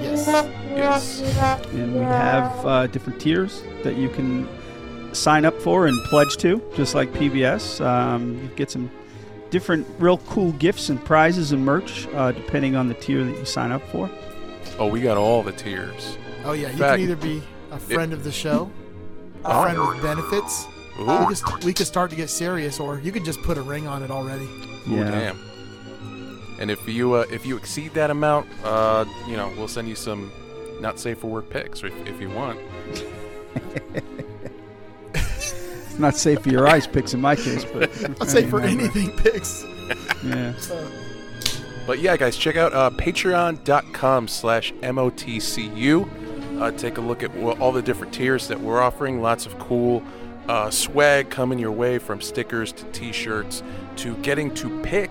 Yes. Yes. and we have uh, different tiers that you can sign up for and pledge to, just like PBS. Um, you get some different, real cool gifts and prizes and merch, uh, depending on the tier that you sign up for. Oh, we got all the tiers. Oh, yeah, you Fact- can either be a friend of the show, a Oh. friend with benefits. Ooh, We could, we could start to get serious, or you could just put a ring on it already. Ooh, damn. And if you uh, if you exceed that amount, uh, you know, we'll send you some not safe for work pics if, if you want. It's not safe for your eyes, picks in my case, but I'll say for Yeah, anything, picks. Yeah. But yeah, guys, check out uh, patreon.com slash MOTCU. Uh, take a look at all the different tiers that we're offering. Lots of cool uh, swag coming your way from stickers to t-shirts to getting to pick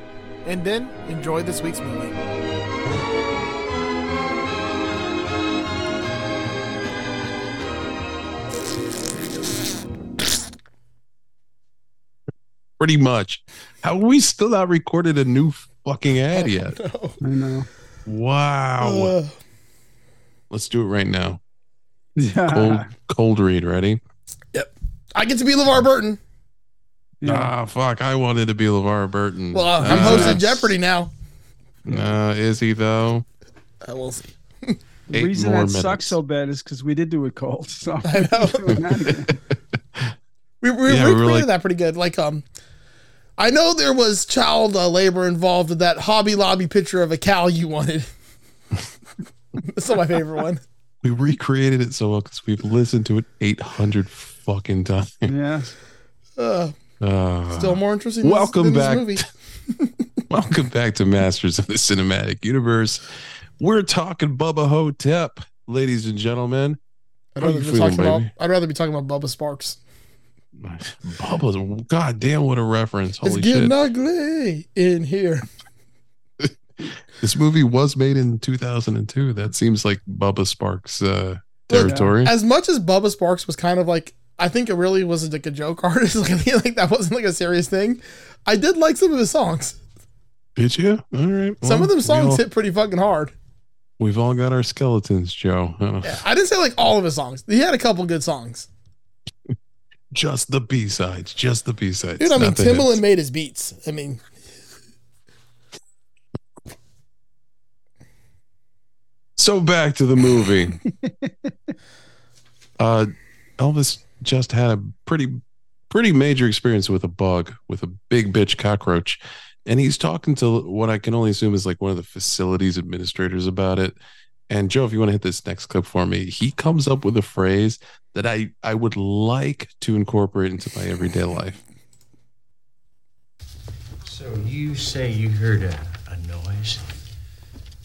And then enjoy this week's movie. Pretty much. How we still not recorded a new fucking ad yet? I know. Wow. Uh, Let's do it right now. Yeah. Cold, cold read. Ready? Yep. I get to be LeVar Burton. Ah, fuck. I wanted to be LeVar Burton. Well, I'm Ah, hosting Jeopardy now. Uh, is he though? I we'll see. The Eight reason more that sucks minutes. so bad is because we did do it cold. So I know. Doing that again. We, we Yeah, we were recreated like- that pretty good. Like, um, I know there was child uh, labor involved with that Hobby Lobby picture of a cow you wanted. That's not my favorite one. We recreated it so well because we've listened to it 800 fucking times. yeah. Uh, Uh, still more interesting. welcome back. welcome back to Masters of the Cinematic Universe. We're talking Bubba Ho-Tep, ladies and gentlemen. I'd rather, be talking about. I'd rather be talking about Bubba Sparxxx. Bubba's, god damn, what a reference. Holy It's getting shit. ugly in here. This movie was made in 2002. That seems like Bubba Sparxxx' uh, territory. As much as Bubba Sparxxx was kind of like, I think it really was like a joke artist. Like I feel like that wasn't like a serious thing. I did like some of his songs. Did you? All right. some of them songs all- hit pretty fucking hard. We've all got our skeletons, Joe. Yeah, I didn't say like all of his songs. He had a couple good songs. Just the B sides. Just the B sides. Dude, I mean, not hits. Timbaland made his beats. I mean, So back to the movie. uh, Elvis just had a pretty, pretty major experience with a bug, with a big bitch cockroach, and he's talking to what I can only assume is like one of the facilities administrators about it. And Joe, if you want to hit this next clip for me, he comes up with a phrase that I I would like to incorporate into my everyday life. So you say you heard a, a noise?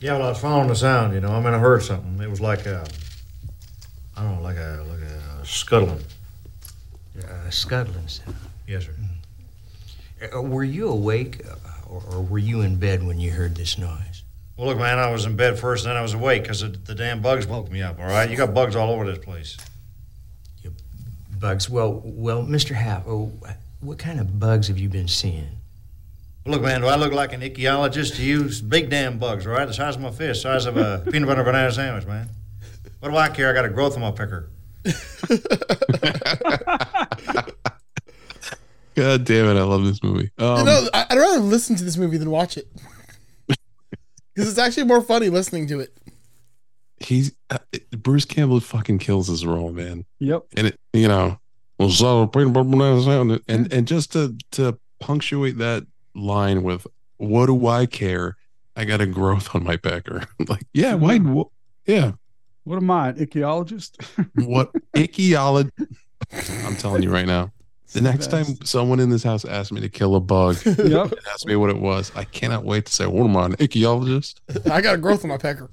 Yeah, well, I was following the sound, you know. I mean, I heard something. It was like a, I don't know, like a like a scuttling. A scuttling sound. Yes, sir. Uh, were you awake uh, or, or were you in bed when you heard this noise? Well, look, man, I was in bed first, and then I was awake because the, damn bugs woke me up. All right, you got bugs all over this place. Bugs? Well, well, Mr. Haff, oh, what kind of bugs have you been seeing? Well, look, man, do I look like an ichthyologist to you? Big damn bugs, all right, the size of my fist, size of a peanut butter banana sandwich, man. What do I care? I got a growth on my picker. God damn it, I love this movie. Um, you know, I- I'd rather listen to this movie than watch it because it's actually more funny listening to it. he's uh, Bruce Campbell fucking kills his role, man. Yep. And it, you know, well, so peanut butter banana sandwich. and and just to to punctuate that line with "What do I care? I got a growth on my pecker." like, yeah, why? wh- Yeah, What am I, an ichthyologist? what ichthyologist? I'm telling you right now. The next time someone in this house asks me to kill a bug, yep. ask me what it was, I cannot wait to say, "What am I, an ichthyologist?" I got a growth on my pecker.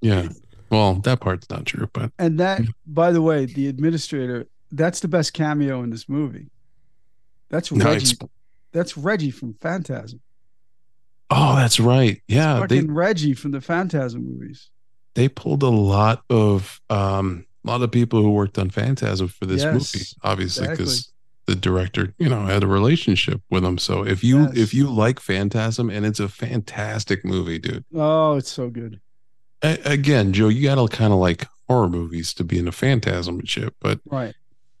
Yeah. Well, that part's not true, but And that, by the way, the administrator, that's the best cameo in this movie. That's No, Reggie. it's- That's Reggie from Phantasm. oh, that's right. Yeah, they Fucking Reggie from the Phantasm movies. They pulled a lot of um a lot of people who worked on Phantasm for this Yes, movie, obviously, exactly. because the director, you know, had a relationship with them. So if you Yes. if you like Phantasm, and it's a fantastic movie, dude. Oh, it's so good. Again, Joe, you gotta kind of like horror movies to be in a Phantasm and shit. But Right.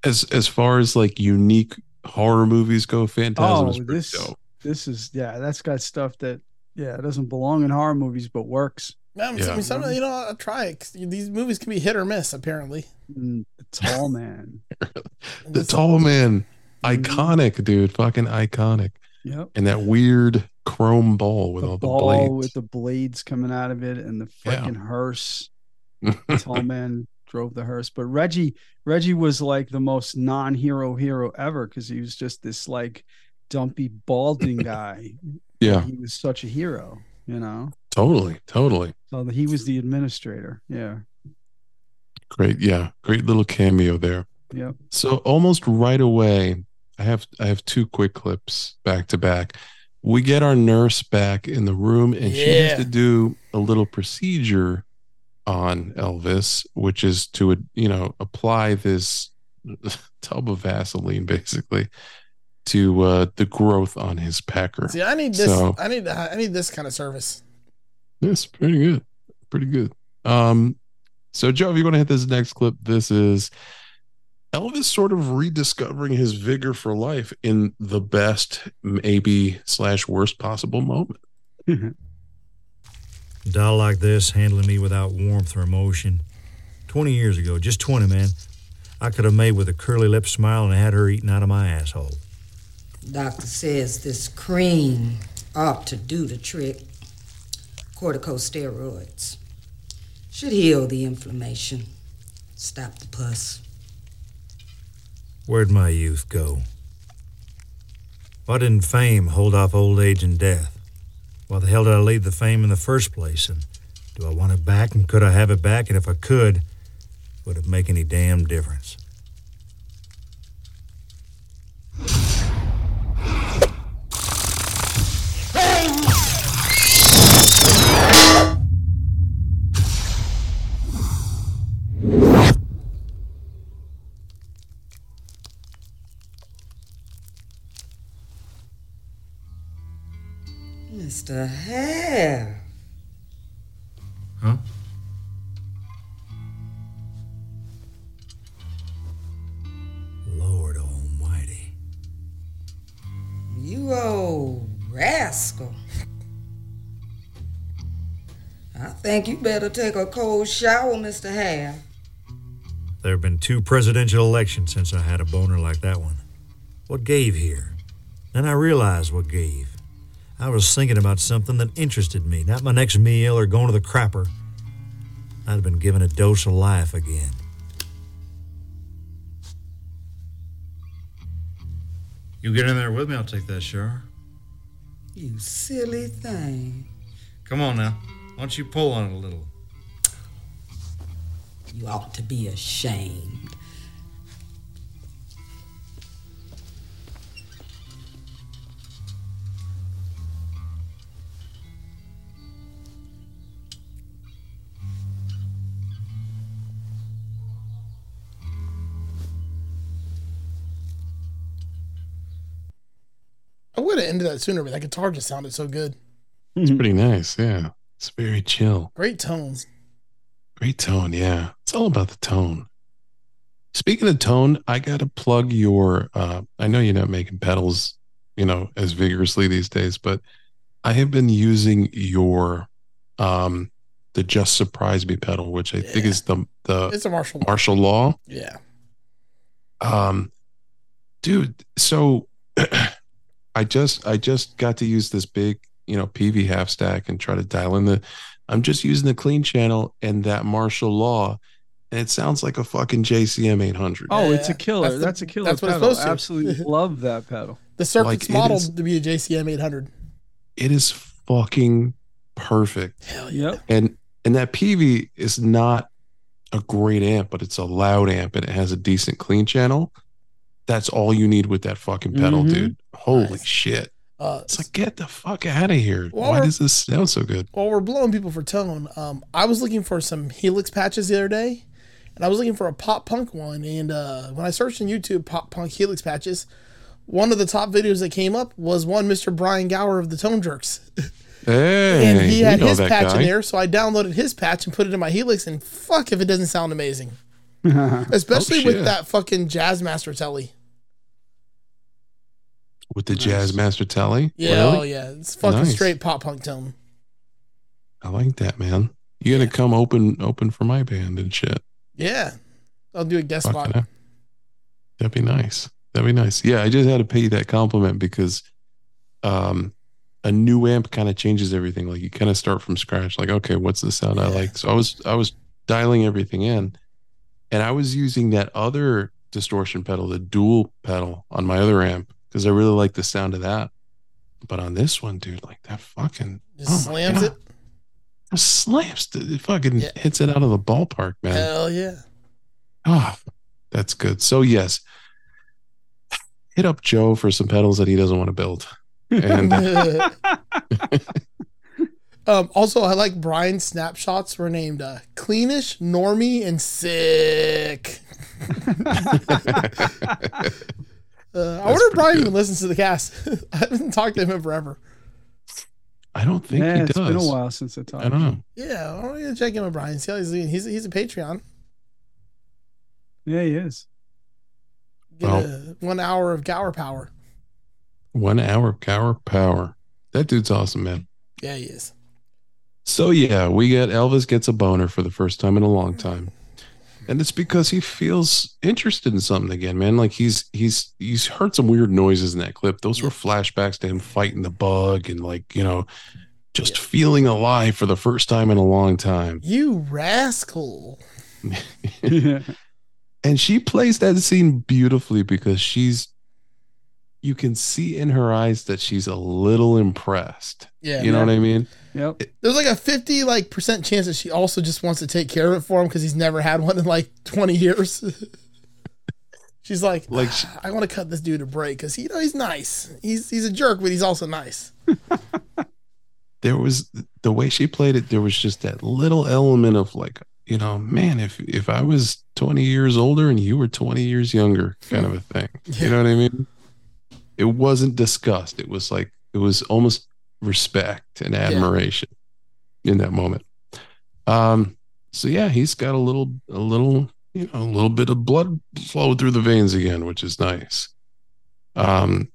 as as far as like unique horror movies go, Phantasm Oh, is pretty this dope. this is yeah, that's got stuff that yeah, it doesn't belong in horror movies but works. Man, Yeah. I mean, some, you know, I'll try it. 'cause These movies can be hit or miss, apparently. Mm, the tall man. The this- tall man, iconic, dude, fucking iconic, Yep. and that weird chrome ball with the all the ball blades. with the blades coming out of it and the Yeah. hearse. The tall man drove the hearse. But Reggie, Reggie was like the most non-hero hero ever because he was just this like dumpy balding guy. yeah, He was such a hero, you know. totally, totally. So he was the administrator. Yeah. Great, yeah, great little cameo there. Yep. So almost right away, I have I have two quick clips back to back. We get our nurse back in the room, and she has to do a little procedure on Elvis, which is to you know apply this tub of Vaseline basically to uh, the growth on his pecker. See, I need this. So- I need. I need this kind of service. That's pretty good. Pretty good. Um, so Joe, if you want to hit this next clip, this is Elvis sort of rediscovering his vigor for life in the best, maybe slash worst possible moment. A doll like this handling me without warmth or emotion. 20 years ago, just 20, man, I could have made with a curly lip smile and had her eating out of my asshole. Doctor says this cream ought to do the trick. Corticosteroids. Should heal the inflammation. Stop the pus. Where'd my youth go? Why didn't fame hold off old age and death? Why the hell did I leave the fame in the first place? And do I want it back? And could I have it back? And if I could, would it make any damn difference? Mr. Hare. Huh? Lord Almighty. You old rascal. I think you better take a cold shower, Mr. Hare. There have been two presidential elections since I had a boner like that one. What gave here? Then I realized what gave. I was thinking about something that interested me, not my next meal or going to the crapper. I'd been given a dose of life again. You get in there with me, I'll take that shower. You silly thing. Come on now. Why don't you pull on it a little? You ought to be ashamed. I would have ended that sooner, but that guitar just sounded so good. It's pretty nice. Yeah. It's very chill. Great tones. Great tone. Yeah. It's all about the tone. Speaking of tone, I got to plug your, uh, I know you're not making pedals, you know, as vigorously these days, but I have been using your um, the Just Surprise Me pedal, which I think is the the It's a Marshall. Martial Law. Yeah. Um, dude, so I just I just got to use this big, you know, PV half stack and try to dial in the. I'm just using the clean channel and that Martial Law, and it sounds like a fucking JCM 800. Oh, it's a killer. that's That's, the- a killer. that's what it's pedal. supposed to. Absolutely love that pedal. The circuit's Like, modeled is- to be a JCM 800. It is fucking perfect. Hell yeah. And and that PV is not a great amp, but it's a loud amp and it has a decent clean channel. That's all you need with that fucking pedal, Mhm. dude. Holy Nice. shit! Uh, It's like get the fuck out of here. Why does this sound so good? while we're blowing people for tone, um, I was looking for some Helix patches the other day, and I was looking for a pop punk one. And uh, when I searched in YouTube pop punk Helix patches, one of the top videos that came up was one Mr. Brian Gower of the Tone Jerks, Hey, and he had his patch guy. in there. So I downloaded his patch and put it in my Helix, and fuck if it doesn't sound amazing, especially Oh, with that fucking Jazzmaster telly. With the Jazz Master Telly. Yeah, oh yeah, it's fucking Nice. straight pop punk tone. I like that, man. You gotta come open open for my band and shit. Yeah, I'll do a guest Fucking spot. That'd be nice. That'd be nice. Yeah, I just had to pay you that compliment because um a new amp kind of changes everything. Like you kind of start from scratch. Like, okay, what's the sound I like? So I was I was dialing everything in and I was using that other distortion pedal, the dual pedal on my other amp, because I really like the sound of that. But on this one, dude, like that fucking Just Oh slams it. it slams it it fucking Yeah. hits it out of the ballpark, man. Hell yeah. Ah, that's good. So yes, hit up Joe for some pedals that he doesn't want to build. And um, also, I like Brian's snapshots were named uh, Cleanish, Normie, and Sick. Uh, I wonder if Brian good. even listens to the cast. I haven't talked to him in forever. I don't think yeah, he it's does. It's been a while since I talked. I don't know. Yeah, I'm gonna check in with Brian. See how he's doing. He's he's a Patreon. Yeah, he is. Get Well- a, one hour of Gower power. One hour of Gower power. That dude's awesome, man. Yeah, he is. So yeah, we get Elvis gets a boner for the first time in a long time. And it's because he feels interested in something again, man. Like he's he's he's heard some weird noises in that clip. Those were flashbacks to him fighting the bug and like, you know, just feeling alive for the first time in a long time. You rascal. yeah. And she plays that scene beautifully because she's you can see in her eyes that she's a little impressed. Yeah. you know what I mean? Yep. There's like a 50 like percent chance that she also just wants to take care of it for him because he's never had one in like 20 years. She's like, Like ah, she- I want to cut this dude a break because you know he's nice. He's he's a jerk, but he's also nice. there was the way she played it there was just that little element of like you know man if if i was 20 years older and you were 20 years younger kind of a thing you know what i mean it wasn't disgust it was like it was almost respect and admiration in that moment. Um so yeah he's got a little a little you know a little bit of blood flow through the veins again which is nice. Um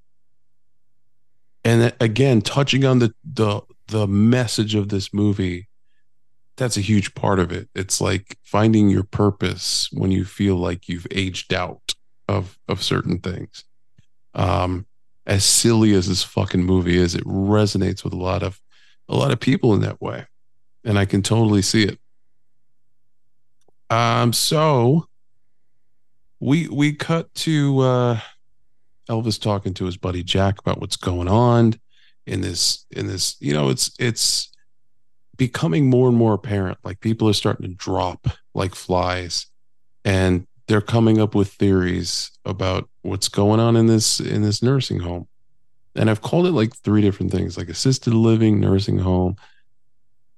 and again touching on the the the message of this movie that's a huge part of it. It's like finding your purpose when you feel like you've aged out of of certain things. Um as silly as this fucking movie is it resonates with a lot of a lot of people in that way. And i can totally see it. Um so we we cut to uh elvis talking to his buddy jack about what's going on in this in this you know it's it's becoming more and more apparent. Like people are starting to drop like flies. And they're coming up with theories about what's going on in this in this nursing home. And i've called it like three different things like assisted living nursing home.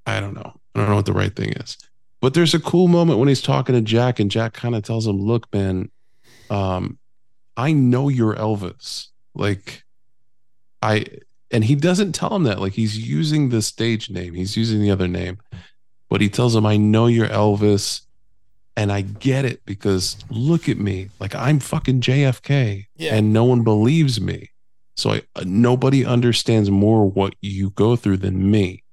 I don't know. I don't know what the right thing is. But there's a cool moment when he's talking to jack and jack kind of tells him look man um i know you're elvis. Like i and he doesn't tell him that. Like he's using the stage name. He's using the other name. But he tells him i know you're elvis and i get it because look at me like i'm fucking jfk Yeah. and no one believes me so I, uh, nobody understands more what you go through than me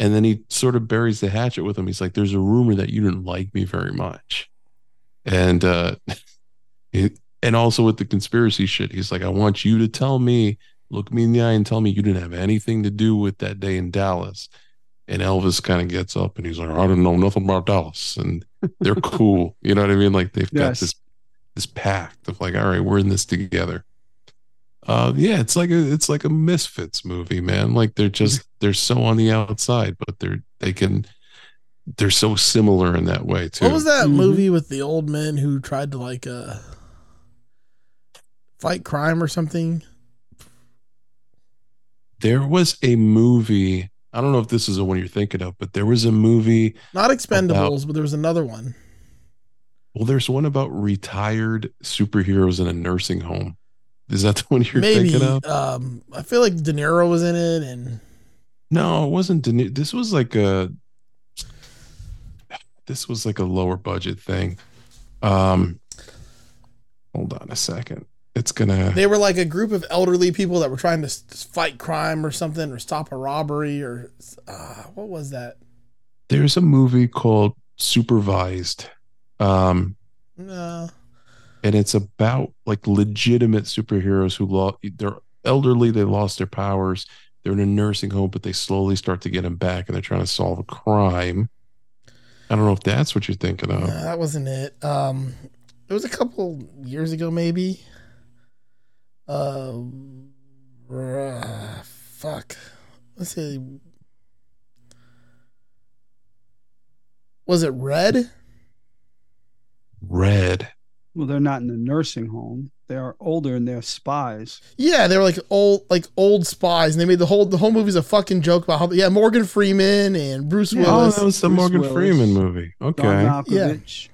And then he sort of buries the hatchet with him. He's like, "There's a rumor that you didn't like me very much," and uh, it, and also with the conspiracy shit, he's like, "I want you to tell me, look me in the eye, and tell me you didn't have anything to do with that day in Dallas." And Elvis kind of gets up and he's like, "I don't know nothing about Dallas," and they're cool. You know what I mean? Like they've got this this pact of like, all right, we're in this together. Uh, yeah, it's like a it's like a misfits movie, man. Like they're just they're so on the outside, but they're they can they're so similar in that way too. What was that Mhm. movie with the old men who tried to like uh fight crime or something? There was a movie. I don't know if this is the one you're thinking of, but there was a movie. Not Expendables, but there was another one. Well, there's one about retired superheroes in a nursing home. Is that the one you're Maybe thinking of? um I feel like De Niro was in it and No, it wasn't. De Ni- This was like a. This was like a lower budget thing. Um, hold on a second. It's gonna. they were like a group of elderly people that were trying to fight crime or something or stop a robbery or uh, what was that? There's a movie called Supervised, um, No. and it's about like legitimate superheroes who lost. They're elderly. They lost their powers. They're in a nursing home, but they slowly start to get them back, and they're trying to solve a crime. I don't know if that's what you're thinking of. No, that wasn't it. Um, it was a couple years ago, maybe. Uh, uh, fuck. Let's see. Was it Red? Red. Well, they're not in the nursing home. They are older and they're spies. Yeah, they were like old, like old spies, and they made the whole the whole movie's a fucking joke about how yeah Morgan Freeman and Bruce Yeah. Oh, that was the Bruce Morgan Willis. Freeman movie. Don Okay. Malkovich,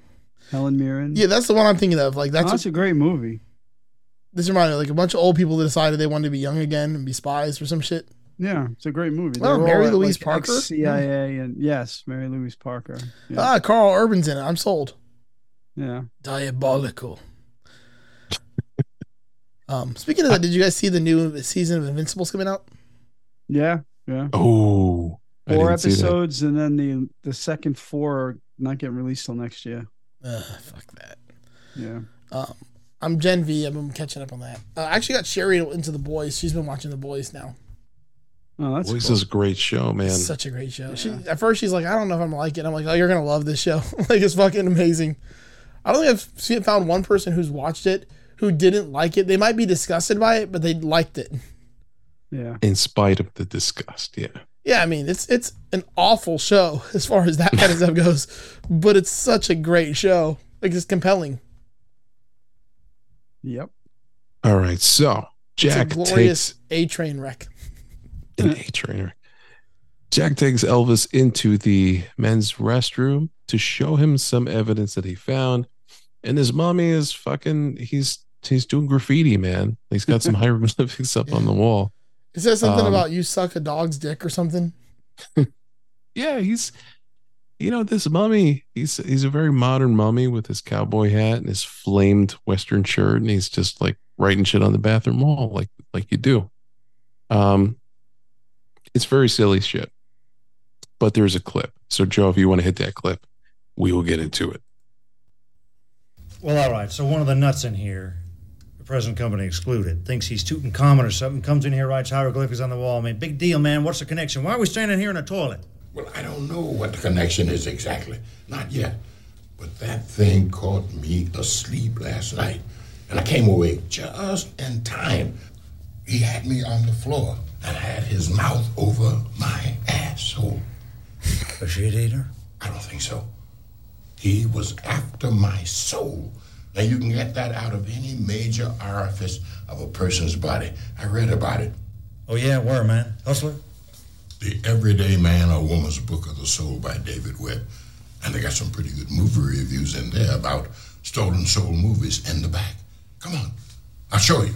Helen Mirren. yeah, that's the one I'm thinking of. Like that's, that's that's a great movie. This reminded me like a bunch of old people that decided they wanted to be young again and be spies or some shit. Yeah, it's a great movie. Oh, They're Mary all, Louise Parker? CIA, and yes, Mary Louise Parker. Yeah. Ah, Karl Urban's in it. I'm sold. yeah. Diabolical. um, speaking of that, did you guys see the new season of Invincibles coming out? Yeah, yeah. Oh, Four didn't see that. episodes, and then the the second four are not getting released till next year. Uh, fuck that. Yeah. Um, I'm Gen V. I've been catching up on that. Uh, I actually got Sherry into the boys. She's been watching the boys now. Oh, that's Boys cool. is a great show, man. It's such a great show. She at first she's like, I don't know if I'm gonna like it. I'm like, oh, you're gonna love this show. like it's fucking amazing. I don't think I've seen, found one person who's watched it who didn't like it. They might be disgusted by it, but they liked it. yeah. In spite of the disgust, yeah. Yeah, I mean it's it's an awful show as far as that kind of stuff goes, but it's such a great show. Like it's compelling. Yep. All right, so Jack it's a glorious takes A train wreck. an A trainer. Jack takes Elvis into the men's restroom to show him some evidence that he found, and his mommy is fucking. He's he's doing graffiti, man. He's got some hieroglyphics up on the wall. It says something Um, about you suck a dog's dick or something. yeah, he's you know this mummy. He's he's a very modern mummy with his cowboy hat and his flamed western shirt, and he's just like writing shit on the bathroom wall, like like you do. Um, it's very silly shit, but there's a clip. So Joe, if you want to hit that clip, we will get into it. Well, all right. So one of the nuts in here, the present company excluded, thinks he's tooting Tutankhamun or something, comes in here, writes hieroglyphics on the wall. I mean, big deal, man. What's the connection? Why are we standing here in a toilet? Well, I don't know what the connection is exactly. Not yet. But that thing caught me asleep last night. And I came awake just in time. He had me on the floor and had his mouth over my asshole. A shit eater? I don't think so. He was after my soul. Now, you can get that out of any major orifice of a person's body. I read about it. Oh, yeah, where, man? Hustler? The Everyday Man or Woman's Book of the Soul by David Webb. And they got some pretty good movie reviews in there about stolen soul movies in the back. Come on, I'll show you.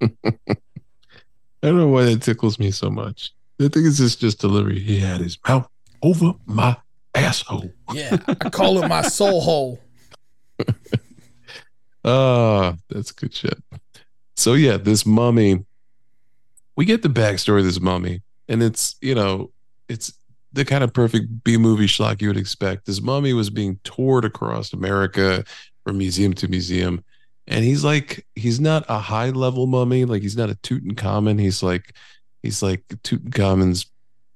I don't know why that tickles me so much. I think it's just just delivery. He had his mouth over my asshole. Yeah, I call it my soul hole. Ah, that's good shit. So yeah, this mummy. We get the backstory of this mummy. and it's you know it's the kind of perfect B movie schlock you would expect. His mummy was being toured across America from museum to museum, and he's like he's not a high level mummy, like he's not a Tutankhamun. He's like he's like Tutankhamun's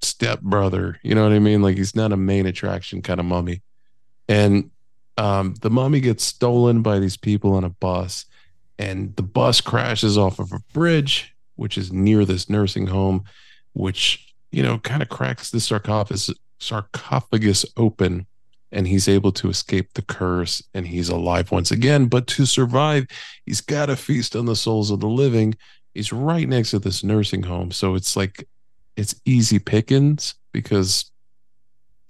step brother. You know what I mean? Like he's not a main attraction kind of mummy, and um, the mummy gets stolen by these people on a bus, and the bus crashes off of a bridge, which is near this nursing home, which you know kind of cracks the sarcophagus sarcophagus open and he's able to escape the curse and he's alive once again. But to survive he's got to feast on the souls of the living. He's right next to this nursing home so it's like it's easy pickings because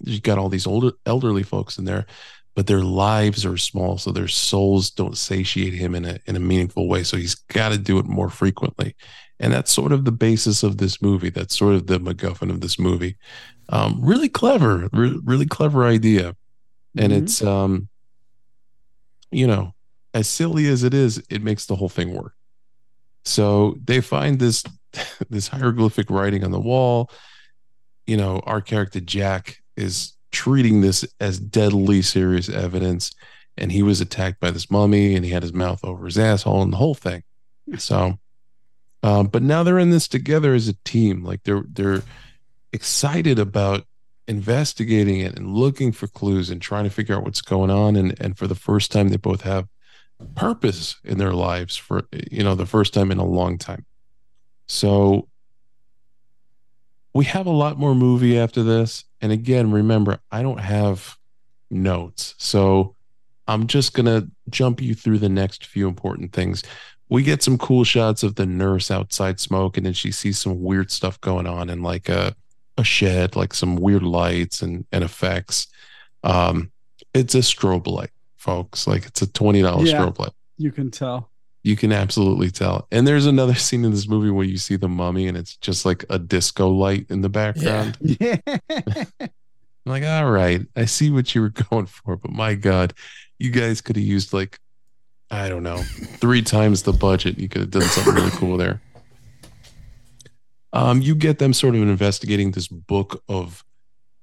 you got all these older elderly folks in there but their lives are small so their souls don't satiate him in a in a meaningful way. So he's got to do it more frequently and that's sort of the basis of this movie. That's sort of the macguffin of this movie. Um, really clever re- really clever idea. And Mhm. it's um you know as silly as it is it makes the whole thing work. So they find this this hieroglyphic writing on the wall. You know our character jack is treating this as deadly serious evidence. And he was attacked by this mummy and he had his mouth over his asshole and the whole thing. So um, but now they're in this together as a team. Like they're they're excited about investigating it and looking for clues and trying to figure out what's going on. And and for the first time they both have purpose in their lives for you know the first time in a long time. So we have a lot more movie after this. And again remember i don't have notes. So i'm just going to jump you through the next few important things we get some cool shots of the nurse outside smoking and then she sees some weird stuff going on in like a a shed like some weird lights and and effects. Um it's a strobe light folks. Like it's a $20 Yeah. strobe light. You can tell. you can absolutely tell. And there's another scene in this movie where you see the mummy and it's just like a disco light in the background. Yeah. I'm like all right. I see what you were going for but my god you guys could have used like i don't know. Three times the budget. You could have done something really cool there. Um you get them sort of investigating this book of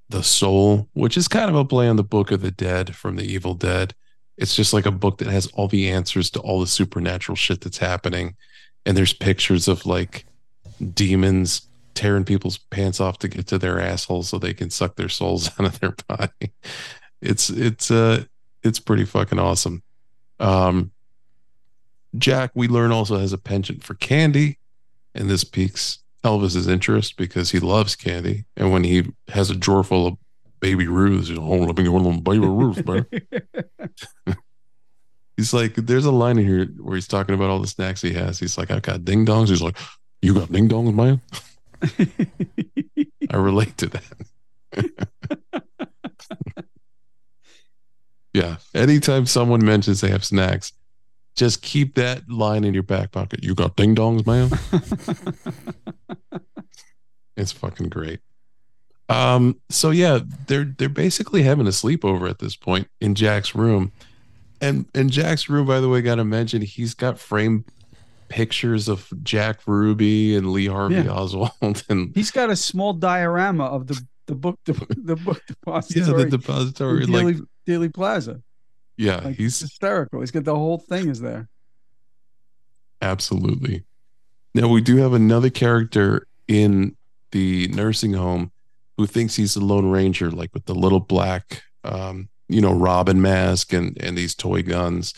the soul which is kind of a play on the book of the dead from the evil dead. It's just like a book that has all the answers to all the supernatural shit that's happening. And there's pictures of like demons tearing people's pants off to get to their assholes so they can suck their souls out of their body. It's it's uh it's pretty fucking awesome. Um Jack, we learn also has a penchant for candy, and this piques Elvis's interest because he loves candy. And when he has a drawer full of baby Ruths, he's like, oh, let me get one of them baby Ruths, man. He's like, there's a line in here where he's talking about all the snacks he has. He's like, I've got ding dongs. He's like, you got ding dongs, man? I relate to that. yeah. Anytime someone mentions they have snacks, just keep that line in your back pocket. You got ding dongs, man? it's fucking great. Um, so yeah, they're they're basically having a sleepover at this point in Jack's room. And and Jack's room, by the way, gotta mention he's got framed pictures of Jack Ruby and Lee Harvey Yeah. Oswald and He's got a small diorama of the the book the, the book depository. yeah, the depository. Like Dealey, Dealey Plaza. Yeah, Like, he's hysterical. He's got the whole thing is there. Absolutely. Now we do have another character in the nursing home who thinks he's the Lone Ranger, like with the little black, um, you know, Robin mask and and these toy guns.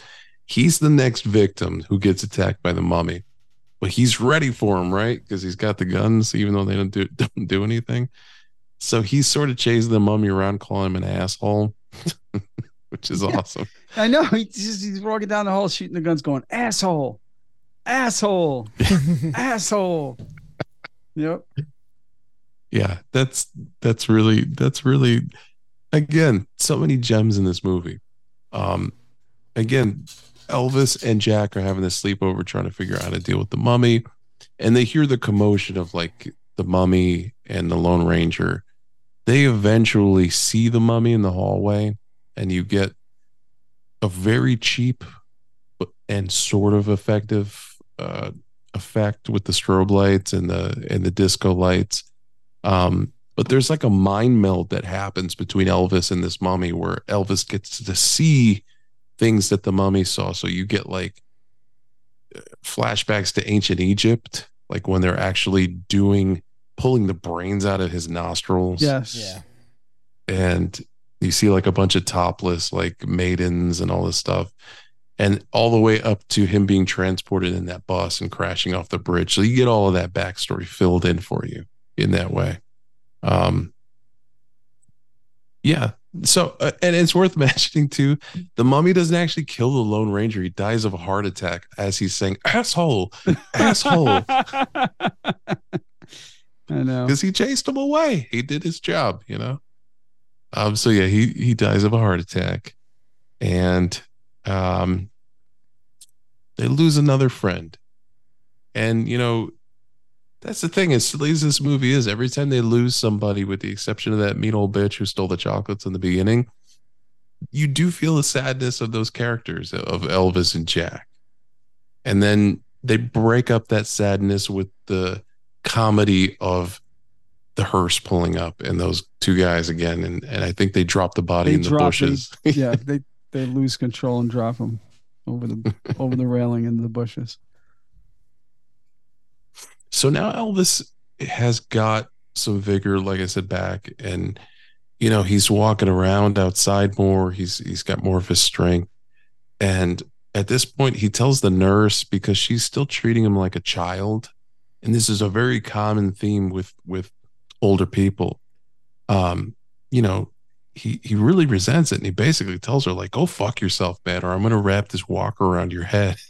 He's the next victim who gets attacked by the mummy, but he's ready for him, right? Because he's got the guns, even though they don't do don't do anything. So he's sort of chasing the mummy around, calling him an asshole, which is awesome. I know. He's just, he's walking down the hall shooting the guns, going, asshole, asshole, asshole. Yep. yeah that's that's really that's really again so many gems in this movie um again elvis and jack are having a sleepover trying to figure out how to deal with the mummy and they hear the commotion of like the mummy and the lone ranger they eventually see the mummy in the hallway and you get a very cheap and sort of effective uh effect with the strobe lights and the and the disco lights Um, but there's like a mind meld that happens between Elvis and this mummy where Elvis gets to see things that the mummy saw. So you get like flashbacks to ancient Egypt, like when they're actually doing pulling the brains out of his nostrils. Yes. Yeah. And you see like a bunch of topless like maidens and all this stuff. And all the way up to him being transported in that bus and crashing off the bridge. So you get all of that backstory filled in for you in that way. Um yeah. So uh, and it's worth mentioning too, the mummy doesn't actually kill the Lone Ranger. He dies of a heart attack as he's saying, asshole, asshole. I know. because he chased him away. He did his job, you know. Um. So yeah, he he dies of a heart attack, and um, they lose another friend, and you know, that's the thing. As silly as this movie is, every time they lose somebody, with the exception of that mean old bitch who stole the chocolates in the beginning, you do feel the sadness of those characters of Elvis and Jack, and then they break up that sadness with the comedy of the hearse pulling up and those two guys again and and I think they drop the body They in the bushes. yeah, they they lose control and drop him over the over the railing into the bushes. so now Elvis has got some vigor like I said back and you know he's walking around outside more he's he's got more of his strength and at this point he tells the nurse because she's still treating him like a child and this is a very common theme with with older people um you know he he really resents it and he basically tells her like go fuck yourself man or i'm gonna wrap this walker around your head.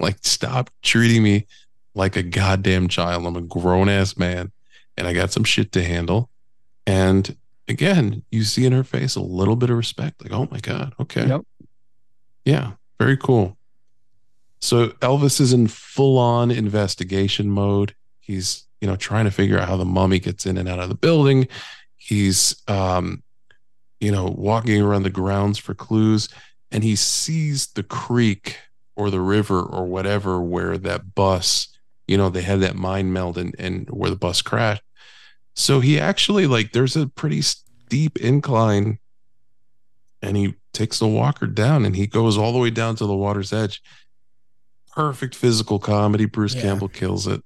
Like stop treating me like a goddamn child. I'm a grown-ass man and i got some shit to handle. And again you see in her face a little bit of respect like oh my god okay. Yep. yeah very cool. So Elvis is in full on investigation mode. He's, you know, trying to figure out how the mummy gets in and out of the building. He's, um, you know, walking around the grounds for clues and he sees the creek or the river or whatever where that bus, you know, they had that mind meld and, and where the bus crashed. So he actually, like, there's a pretty steep incline and he takes the walker down and he goes all the way down to the water's edge perfect physical comedy. Bruce Yeah. Campbell kills it.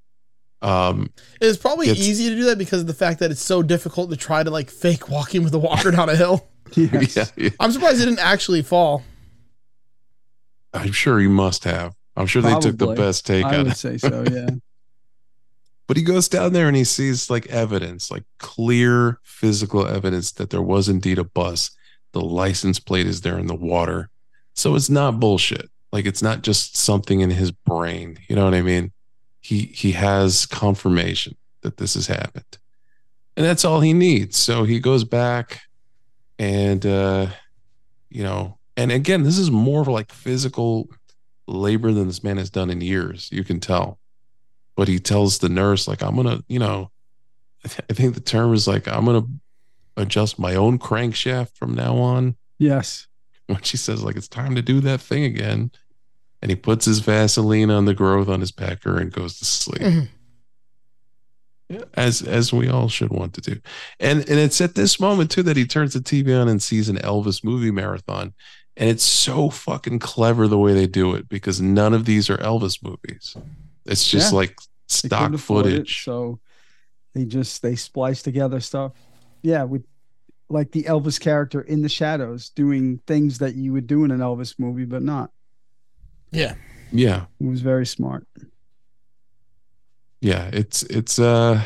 Um, It's probably It's- easy to do that because of the fact that it's so difficult to try to like fake walking with a walker down a hill. Yes. yeah, yeah, I'm surprised he didn't actually fall. I'm sure he must have. I'm sure they took the best take I on would it. say so. Yeah. But he goes down there and he sees like evidence, like clear physical evidence that there was indeed a bus. The license plate is there in the water. So it's not bullshit. Like it's not just something in his brain. You know what I mean? He he has confirmation that this has happened. And that's all he needs. So he goes back and uh you know, and again, this is more of like physical labor than this man has done in years. You can tell but he tells the nurse like i'm gonna you know I think the term is like i'm gonna adjust my own crankshaft from now on Yes. when she says like it's time to do that thing again and he puts his vaseline on the growth on his pecker and goes to sleep Mhm. As as we all should want to do and and it's at this moment too that he turns the tv on and sees an elvis movie marathon and it's so fucking clever the way they do it because none of these are elvis movies it's just Yeah. like stock it, footage so they just they splice together stuff. Yeah, with like the Elvis character in the shadows doing things that you would do in an Elvis movie, but not. Yeah. yeah It was very smart. yeah it's it's uh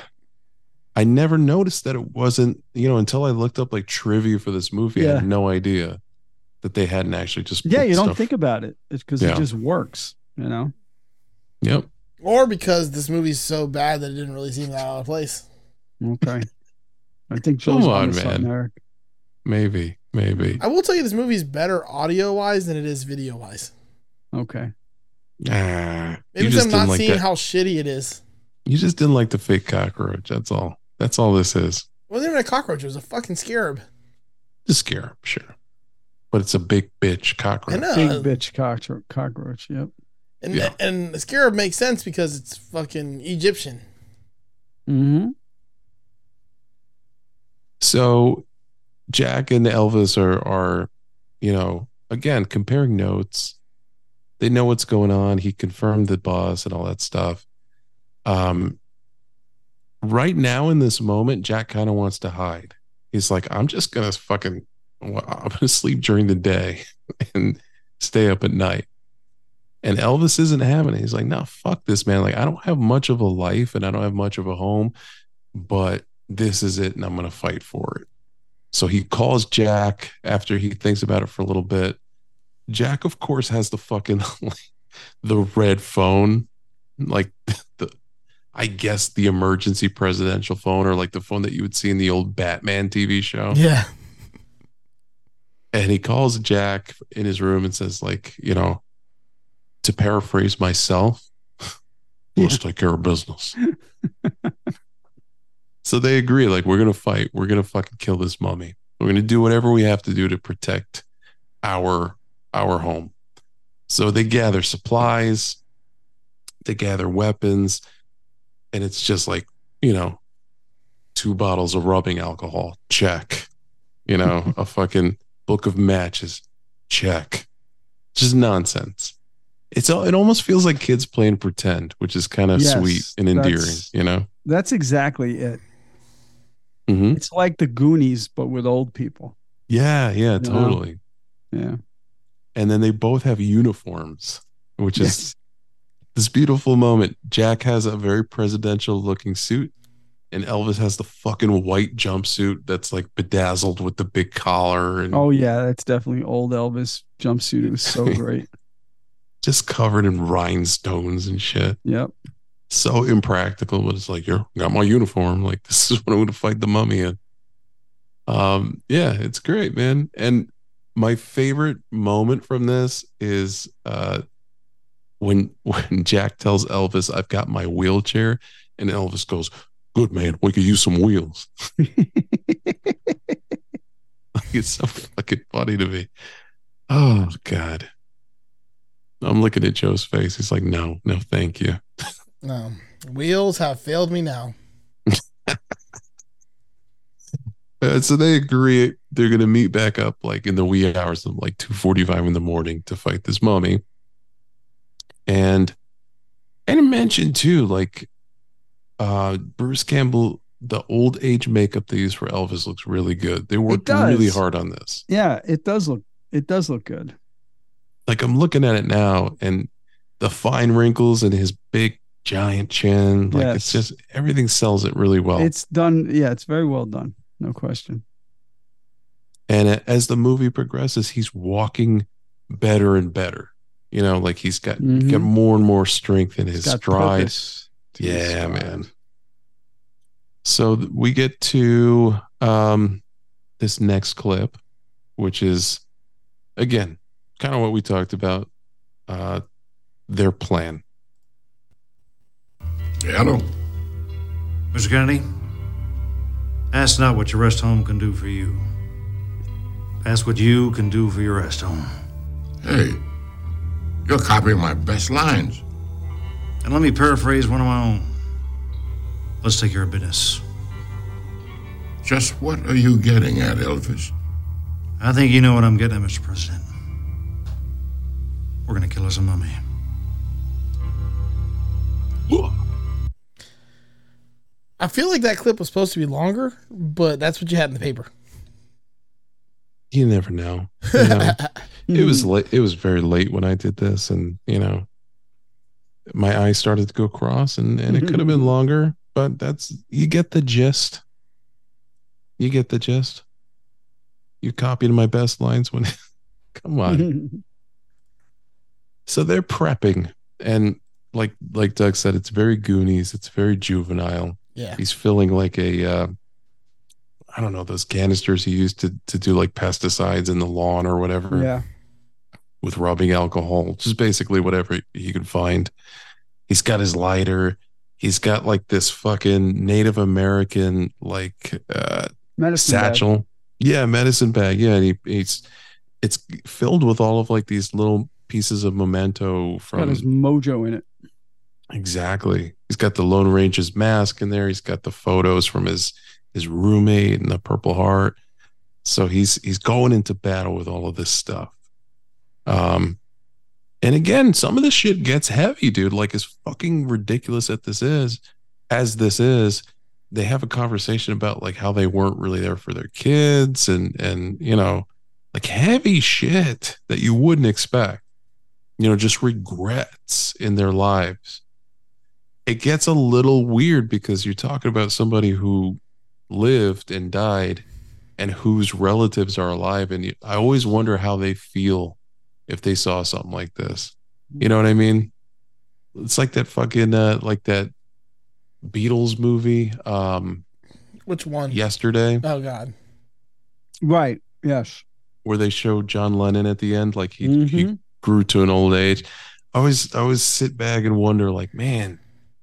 i never noticed that it wasn't you know until i looked up like trivia for this movie i had no idea that they hadn't actually just Yeah, put you don't think about it. It's because Yeah. it just works, you know? yep Or because this movie's so bad that it didn't really seem that out of place. Okay. I think Come Joe's on, onto something, man. Eric. maybe maybe I will tell you this movie's better audio wise than it is video wise. Okay. ah, Maybe just I'm didn't like seeing that how shitty it is. you just didn't like the fake cockroach that's all that's all this is It wasn't even a cockroach, it was a fucking scarab. The scarab, sure but it's a big bitch I cockroach know. Big bitch cockro- cockroach. Yep. And, Yeah. and the scarab makes sense because it's fucking Egyptian. Mm-hmm. So Jack and Elvis are are, you know, again comparing notes. They know what's going on. He confirmed the boss and all that stuff. Um, right now in this moment, Jack kind of wants to hide. He's like, I'm just gonna fucking, I'm gonna sleep during the day and stay up at night. And Elvis isn't having it. He's like, no, fuck this, man. Like, I don't have much of a life and I don't have much of a home, but this is it, and I'm gonna fight for it. So he calls Jack after he thinks about it for a little bit. Jack, of course, has the fucking the red phone, like the I guess the emergency presidential phone or like the phone that you would see in the old Batman TV show. Yeah. And he calls Jack in his room and says, like, you know, to paraphrase myself, let's take care of business. so they agree, like, we're gonna fight, we're gonna fucking kill this mummy. We're gonna do whatever we have to do to protect our our home. So they gather supplies, they gather weapons, and it's just like, you know, two bottles of rubbing alcohol, check. You know, a fucking book of matches, check. Just nonsense. It's it almost feels like kids playing pretend, which is kind of Yes, sweet and endearing, you know? That's exactly it. hmm It's like the Goonies, but with old people. Yeah, yeah, know? totally. Yeah. And then they both have uniforms, which is this beautiful moment. Jack has a very presidential looking suit, and Elvis has the fucking white jumpsuit that's like bedazzled with the big collar and Oh yeah, that's definitely old Elvis jumpsuit. It was so great. just covered in rhinestones and shit. Yep. So impractical, but it's like, you're got my uniform. Like, this is what I'm going to fight the mummy in. Um, yeah, it's great, man. And my favorite moment from this is uh when when Jack tells Elvis, I've got my wheelchair, and Elvis goes, Good man, we could use some wheels. like it's so fucking funny to me. Oh God. I'm looking at Joe's face. He's like, no, no, thank you. No. Wheels have failed me now. Uh, so they agree they're going to meet back up like in the wee hours of like 2.45 in the morning to fight this mummy and and mention too like uh bruce campbell the old age makeup they use for elvis looks really good they worked really hard on this Yeah, it does look it does look good. like i'm looking at it now and the fine wrinkles and his big giant chin like it's just everything sells it really well It's done. Yeah, it's very well done. No question. And as the movie progresses, he's walking better and better. You know, like he's got Mhm. got more and more strength in his It's got stride. purpose to his Yeah, stride. man. So we get to um this next clip, which is again kind of what we talked about. Uh their plan. Yeah, I know. Mr. Kennedy, ask not what your rest home can do for you. Ask what you can do for your rest home. Hey, you're copying my best lines. And let me paraphrase one of my own. Let's take care of business. Just what are you getting at, Elvis? I think you know what I'm getting at, Mr. President. We're gonna kill us a mummy. I feel like that clip was supposed to be longer, but that's what you had in the paper. You never know. You know? it was late it was very late when I did this and you know my eyes started to go cross and, and it could have been mm-hmm. longer, but that's you get the gist. You get the gist. You copied my best lines when come on. so they're prepping and like like Doug said, it's very Goonies, it's very juvenile. Yeah. He's filling like a uh I don't know, those canisters he used to to do like pesticides in the lawn or whatever yeah. with rubbing alcohol, just basically whatever he could find. He's got his lighter. He's got like this fucking Native American like uh Medicine bag. satchel. Yeah, medicine bag. Yeah, and he, he's it's filled with all of like these little pieces of memento Got from his mojo in it. Exactly. He's got the Lone Ranger's mask in there. He's got the photos from his his roommate and the Purple Heart. So he's he's going into battle with all of this stuff. Um, and again, some of this shit gets heavy, dude. Like as fucking ridiculous as this is, as this is, they have a conversation about like how they weren't really there for their kids and and you know, like heavy shit that you wouldn't expect. You know, just regrets in their lives. It gets a little weird because you're talking about somebody who lived and died and whose relatives are alive and I always wonder how they feel if they saw something like this. You know what I mean? It's like that fucking uh like that Beatles movie um Which one? yesterday Oh God. Right. Yes. where they showed John Lennon at the end like he he Mhm. grew to an old age. I always I always sit back and wonder like man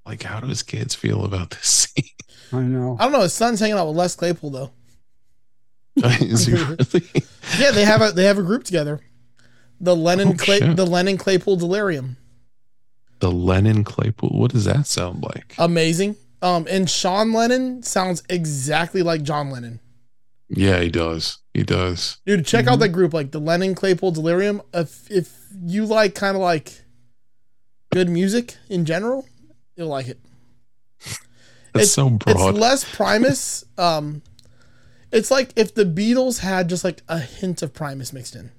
like how do his kids feel about this scene? I know. I don't know. His son's hanging out with Les Claypool though. Is he really? Yeah, they have a they have a group together. The Lennon Oh, Clay, shit. the Lennon Claypool Delirium. The Lennon Claypool. What does that sound like? Amazing. Um, and Sean Lennon sounds exactly like John Lennon. Yeah, he does. He does. Dude, check out that group, like the Lennon Claypool Delirium. If if you like kind of like good music in general, you'll like it. That's so broad. It's less Primus. um, it's like if the Beatles had just like a hint of Primus mixed in.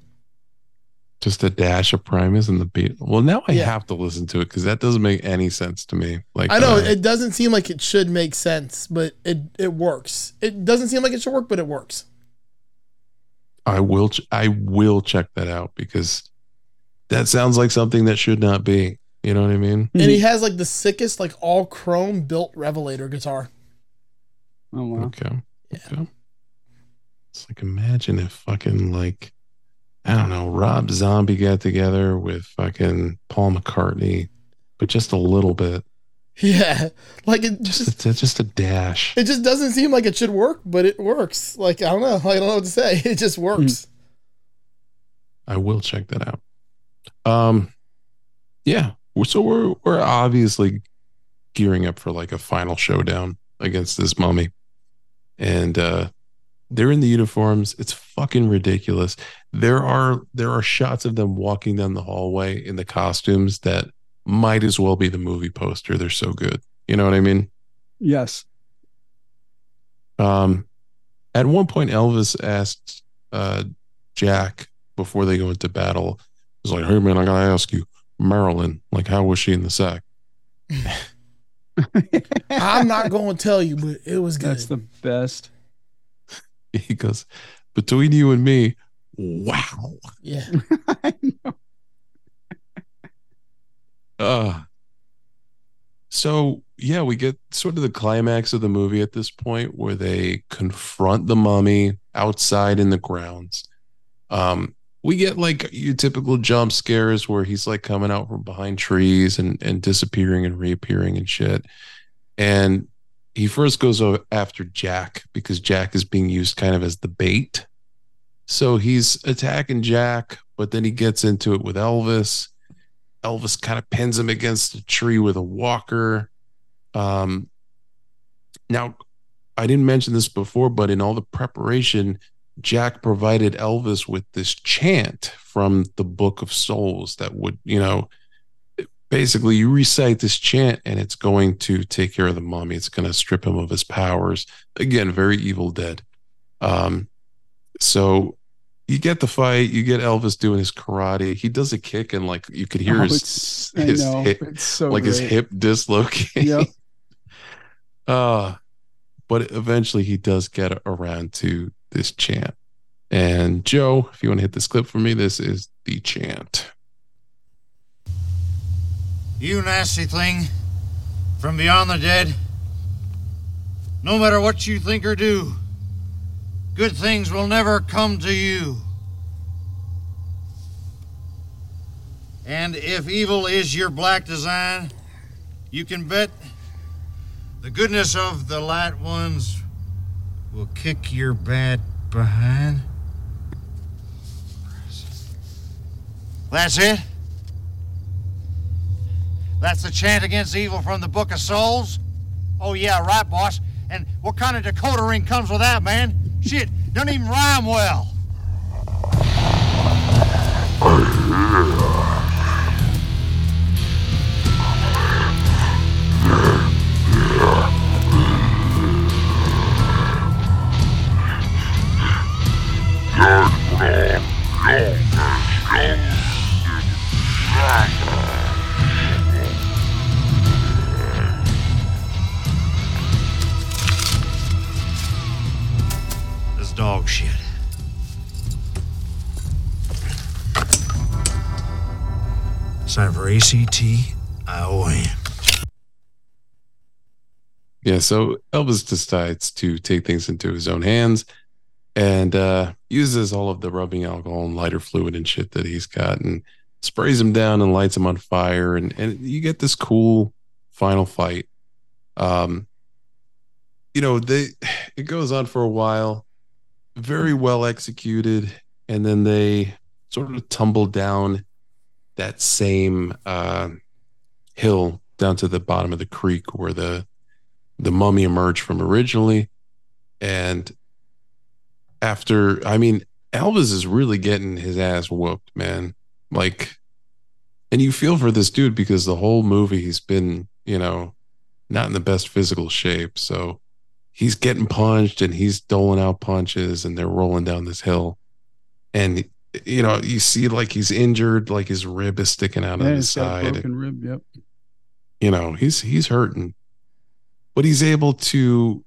Just a dash of Primus and the beat. Well, now I Yeah. have to listen to it because that doesn't make any sense to me. Like I know uh, it doesn't seem like it should make sense, but it it works. It doesn't seem like it should work, but it works. I will. Ch- I will check that out because that sounds like something that should not be. You know what I mean? And he has like the sickest, like all chrome built Revelator guitar. Oh wow. Okay. Okay. It's like imagine if fucking like I don't know Rob Zombie got together with fucking Paul McCartney, but just a little bit, Yeah, like it just just a, just a dash. it just doesn't seem like it should work, but it works. Like I don't know, I don't know what to say. It just works. I will check that out. Um, yeah. So we're we're obviously gearing up for like a final showdown against this mummy, and uh, they're in the uniforms. It's fucking ridiculous. There are there are shots of them walking down the hallway in the costumes that might as well be the movie poster. They're so good. You know what I mean? Yes. Um, at one point, Elvis asked uh, Jack before they go into battle, "He's like, hey man, I gotta ask you, Marilyn, like, how was she in the sack?" I'm not going to tell you, but it was good. That's the best. He goes, "Between you and me, wow." yeah, I know. Uh so yeah, we get sort of the climax of the movie at this point where they confront the mummy outside in the grounds. Um we get like your typical jump scares where he's like coming out from behind trees and and disappearing and reappearing and shit. And he first goes after Jack because Jack is being used kind of as the bait. So he's attacking Jack, but then he gets into it with Elvis. Elvis kind of pins him against a tree with a walker. Um, now, I didn't mention this before, but in all the preparation, Jack provided Elvis with this chant from the Book of Souls that would, you know, basically you recite this chant and it's going to take care of the mummy. It's going to strip him of his powers. Again, very Evil Dead. Um, so you get the fight, you get Elvis doing his karate. He does a kick and like you could hear Oh, his his hip- so like his hip dislocate. Yep. uh but eventually he does get around to this chant. And Joe, if you want to hit this clip for me, this is the chant. You nasty thing from beyond the dead. No matter what you think or do, good things will never come to you. And if evil is your black design, you can bet the goodness of the light ones will kick your bad behind. That's it? That's the chant against evil from the Book of Souls? Oh, yeah, right, boss. And what kind of decoder ring comes with that, man? Shit, doesn't even rhyme well. Oh, This dog shit. It's time for ACT ION. Yeah, so Elvis decides to take things into his own hands and uh, uses all of the rubbing alcohol and lighter fluid and shit that he's got and sprays him down and lights him on fire. And, and you get this cool final fight. Um, you know, they it goes on for a while, very well executed, and then they sort of tumble down that same uh, hill down to the bottom of the creek where the the mummy emerged from originally. And after, I mean, Elvis is really getting his ass whooped, man. Like, and you feel for this dude because the whole movie he's been, you know, not in the best physical shape. So he's getting punched and he's doling out punches and they're rolling down this hill. And, you know, you see like he's injured, like his rib is sticking out Yeah, on his he's got a side broken rib. Yep. you know he's he's hurting but he's able to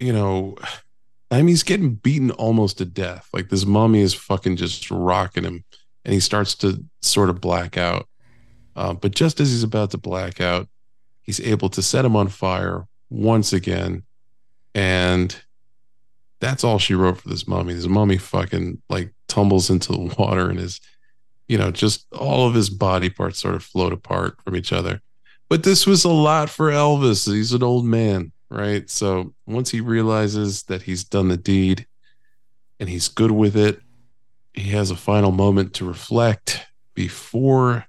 you know i mean he's getting beaten almost to death. Like this mummy is fucking just rocking him and he starts to sort of black out. Uh, but just as he's about to black out he's able to set him on fire once again and that's all she wrote for this mummy this mummy fucking like tumbles into the water and is you know just all of his body parts sort of float apart from each other. But this was a lot for Elvis. He's an old man, right? So once he realizes that he's done the deed and he's good with it, he has a final moment to reflect before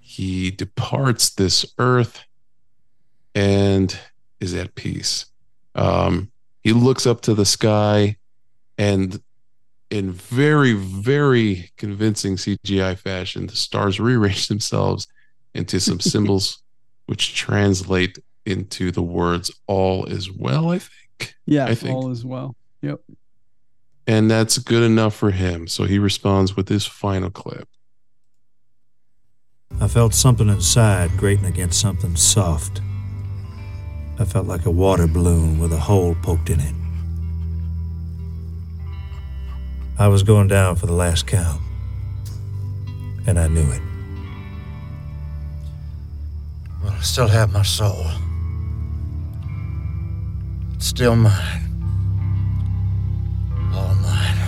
he departs this earth and is at peace. Um, he looks up to the sky and in very, very convincing CGI fashion, the stars rearrange themselves into some symbols which translate into the words all is well, I think. Yeah, I think. all is well. Yep. And that's good enough for him. So he responds with this final clip. I felt something inside grating against something soft. I felt like a water balloon with a hole poked in it. I was going down for the last count, and I knew it. Well, I still have my soul. Still mine. All mine.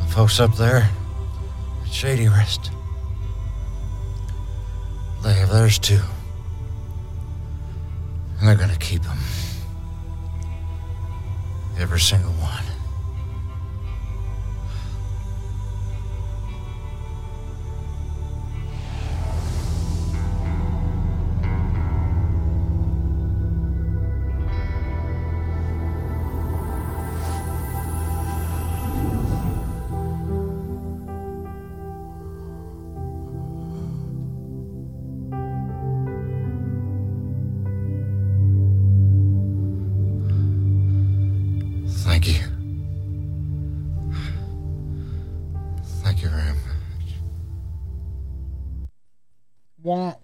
The folks up there at Shady Rest, they have theirs too. And they're gonna keep them. Every single one.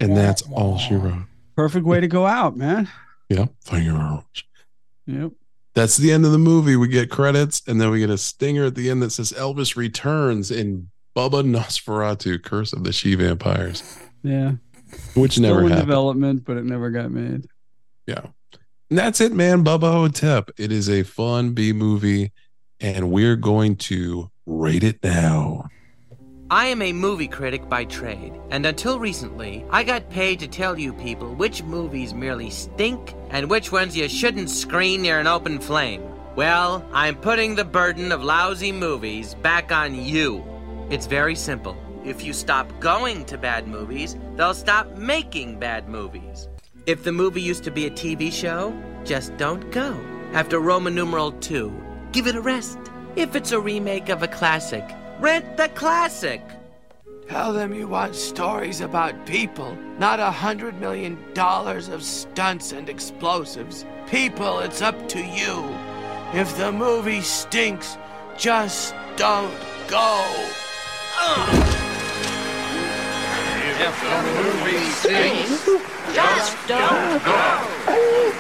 And that's all she wrote. Perfect way to go out, man. Yep. Thank you very much. Yep. That's the end of the movie. We get credits and then we get a stinger at the end that says Elvis returns in Bubba Nosferatu, Curse of the She Vampires, Yeah. which Still never in happened. development, but it never got made. Yeah. And that's it, man. Bubba Ho-Tep. It is a fun B movie, and we're going to rate it now. I am a movie critic by trade, and until recently, I got paid to tell you people which movies merely stink and which ones you shouldn't screen near an open flame. Well, I'm putting the burden of lousy movies back on you. It's very simple. If you stop going to bad movies, they'll stop making bad movies. If the movie used to be a TV show, just don't go. After Roman numeral 2, give it a rest. If it's a remake of a classic, rent the classic. Tell them you want stories about people, not a hundred million dollars of stunts and explosives. People, it's up to you. If the movie stinks, just don't go. If the movie stinks, just don't go.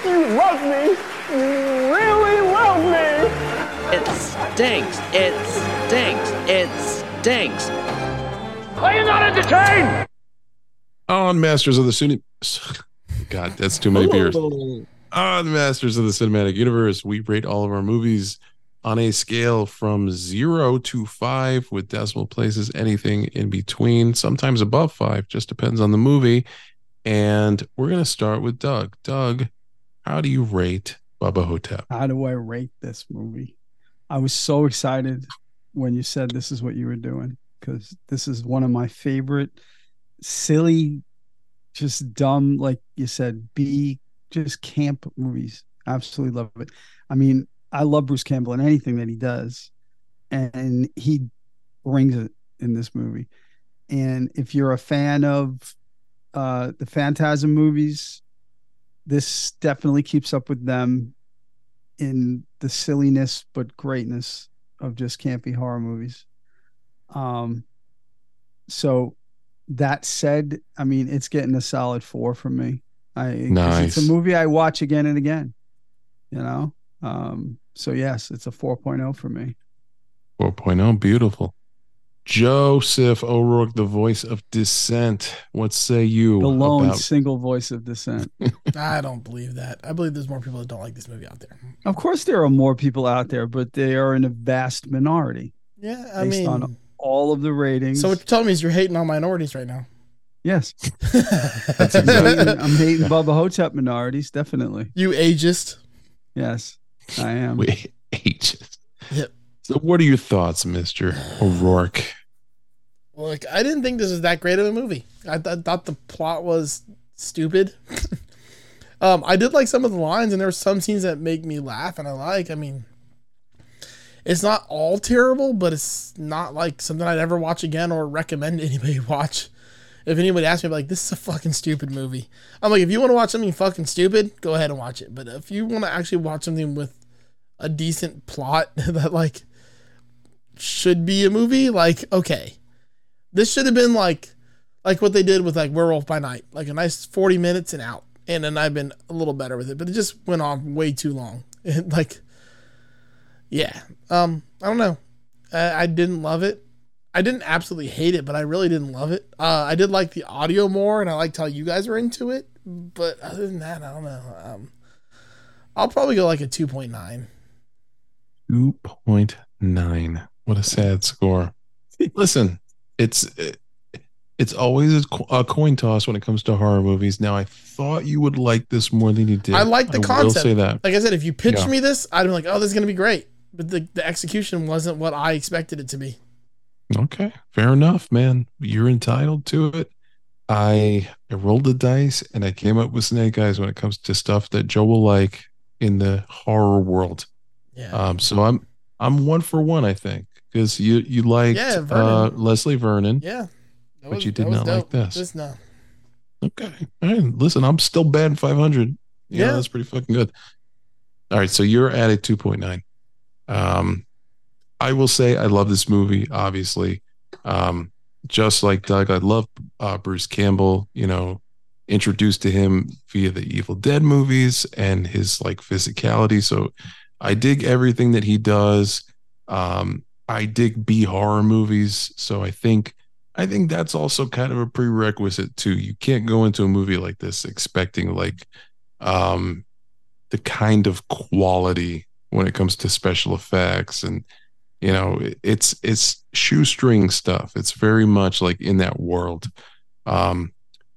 You love me. You really love me. It stinks. It stinks. It stinks. Are you not entertained? On Masters of the Cine. God, that's too many beers. On Masters of the Cinematic Universe, we rate all of our movies on a scale from zero to five with decimal places, anything in between, sometimes above five, just depends on the movie. And we're going to start with Doug. Doug, how do you rate Bubba Ho-Tep? How do I rate this movie? I was so excited when you said this is what you were doing because this is one of my favorite silly, just dumb, like you said, B, just camp movies. Absolutely love it. I mean, I love Bruce Campbell and anything that he does, and he brings it in this movie. And if you're a fan of uh, the Phantasm movies, this definitely keeps up with them in the silliness but greatness of just campy horror movies. Um, so that said, I mean, it's getting a solid four from me. I Nice. it's a movie I watch again and again. You know, um, so yes, it's a 4.0 for me. 4.0, oh, beautiful. Joseph O'Rourke, the voice of dissent. What say you The lone about single voice of dissent. I don't believe that. I believe there's more people that don't like this movie out there. of course, there are more people out there, but they are in a vast minority Yeah, I based mean, on all of the ratings. so what you're telling me is you're hating on minorities right now. yes, That's I'm exactly hating, I'm hating Bubba Ho-Tep minorities, definitely. You ageist. Yes, I am. we ageist. Yep. So, what are your thoughts, Mister O'Rourke? Look, I didn't think this was that great of a movie. I th- thought the plot was stupid. um, I did like some of the lines, and there were some scenes that make me laugh, and I like. I mean, it's not all terrible, but it's not like something I'd ever watch again or recommend anybody watch. If anybody asks me, like, this is a fucking stupid movie, I'm like, if you want to watch something fucking stupid, go ahead and watch it. But if you want to actually watch something with a decent plot that like should be a movie, like, okay. This should have been like like what they did with like Werewolf by Night, like a nice 40 minutes and out. And then I've been a little better with it, but it just went on way too long. And like yeah. Um, I don't know. I, I didn't love it. I didn't absolutely hate it, but I really didn't love it. Uh, I did like the audio more, and I liked how you guys were into it. But other than that, I don't know. Um, I'll probably go like a two point nine. 2.9. What a sad score. Listen, it's it's always a, coin toss when it comes to horror movies. Now, I thought you would like this more than you did. I like the will concept. say that. Like I said, if you pitched Yeah. me this, I'd be like, "Oh, this is gonna be great." But the, the execution wasn't what I expected it to be. Okay, fair enough, man. You're entitled to it. I, I rolled the dice and I came up with Snake Eyes when it comes to stuff that Joe will like in the horror world. Yeah. Um, so I'm I'm one for one, I think, because you you liked Yeah, uh, Leslie Vernon. Yeah. That But you did not like this. This no. Okay. All right. Listen, I'm still batting 500. Yeah, Yeah. that's pretty fucking good. All right. So you're at a 2.9. Um, I will say I love this movie, obviously. Um, just like Doug, I love uh, Bruce Campbell, you know, introduced to him via the Evil Dead movies and his like physicality. So I dig everything that he does. Um, I dig B horror movies. So I think I think that's also kind of a prerequisite too. You can't go into a movie like this expecting like um the kind of quality when it comes to special effects and you know it's it's shoestring stuff. It's very much like in that world. Um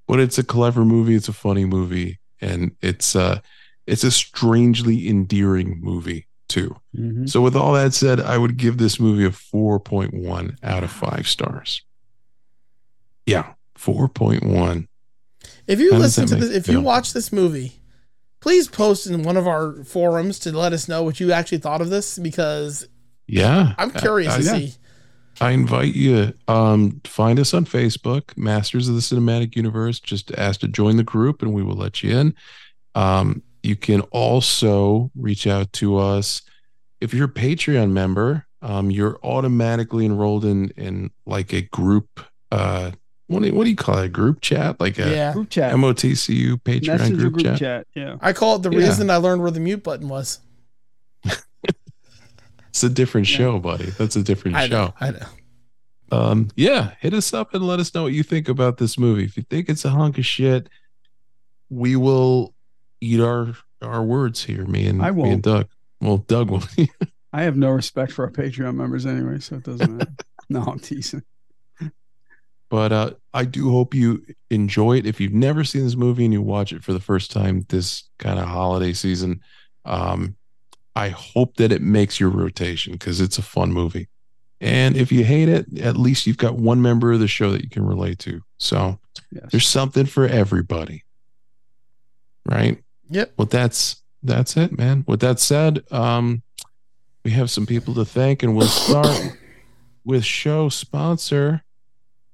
but it's a clever movie, it's a funny movie and it's uh it's a strangely endearing movie too. Mhm. So with all that said, I would give this movie a 4.1 out of 5 stars. Yeah, four point one. If you How listen to this, if you you watch this movie, please post in one of our forums to let us know what you actually thought of this because Yeah, I'm curious I- to I- see. I invite you um find us on Facebook, Masters of the Cinematic Universe. Just ask to join the group and we will let you in. Um, you can also reach out to us if you're a Patreon member. Um, you're automatically enrolled in in like a group. Uh, what do you, what do you call it? A group chat, like a Yeah. Group chat. MOTCU Patreon Messenger group, group chat. chat. Yeah. I call it the Yeah. reason I learned where the mute button was. It's a different show, buddy. That's a different I know. show. I know. um yeah hit us up and let us know what you think about this movie if you think it's a hunk of shit we will eat our our words here me and I me and won't. doug well doug will I have no respect for our Patreon members anyway, so it doesn't matter. no, I'm teasing. but uh i do hope you enjoy it if you've never seen this movie and you watch it for the first time this kind of holiday season um i hope that it makes your rotation because it's a fun movie and if you hate it at least you've got one member of the show that you can relate to so Yes. there's something for everybody right Yep. well that's that's it man with that said um we have some people to thank and we'll start with show sponsor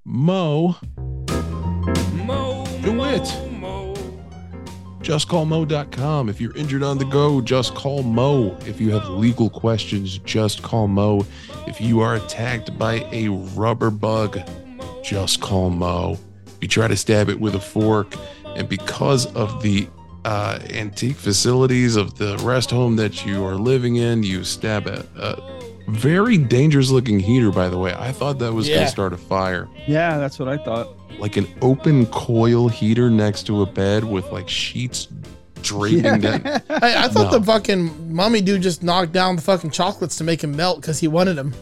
mo Mo. do it Mo. justcallmo.com if you're injured on the go just call mo if you have legal questions just call mo if you are attacked by a rubber bug just call mo if you try to stab it with a fork and because of the uh, antique facilities of the rest home that you are living in you stab a, a very dangerous looking heater by the way i thought that was going to start a fire Yeah, that's what I thought. like an open coil heater next to a bed with like sheets draping down. I, I thought No. the fucking mummy dude just knocked down the fucking chocolates to make him melt because he wanted them.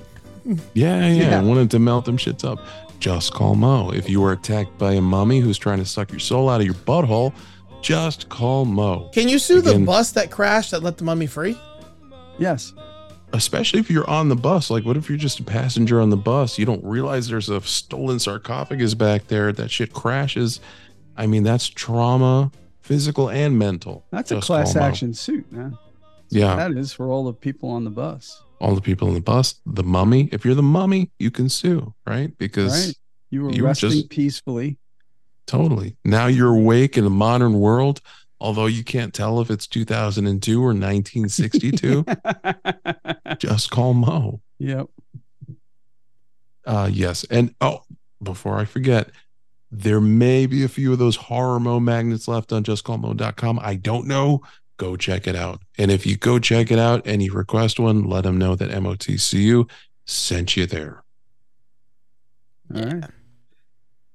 Yeah, yeah, Yeah. I wanted to melt them shits up. Just call Mo. If you were attacked by a mummy who's trying to suck your soul out of your butthole, just call Mo. Can you sue the bus that crashed that let the mummy free? Yes. Especially if you're on the bus. Like, what if you're just a passenger on the bus? You don't realize there's a stolen sarcophagus back there. That shit crashes. I mean, that's trauma, physical and mental. That's a class call Mo. action suit, man. Yeah. That is for all the people on the bus. all the people in the bus, the mummy. If you're the mummy, you can sue, right? Because Right. You were you were resting just- peacefully. Totally now you're awake in the modern world. Although you can't tell if it's 2002 or 1962, just call Mo. Yep. Uh, yes, and oh, before I forget, there may be a few of those horror Mo magnets left on justcallmo.com. I don't know. Go check it out. And if you go check it out and you request one, let them know that MOTCU sent you there. All right.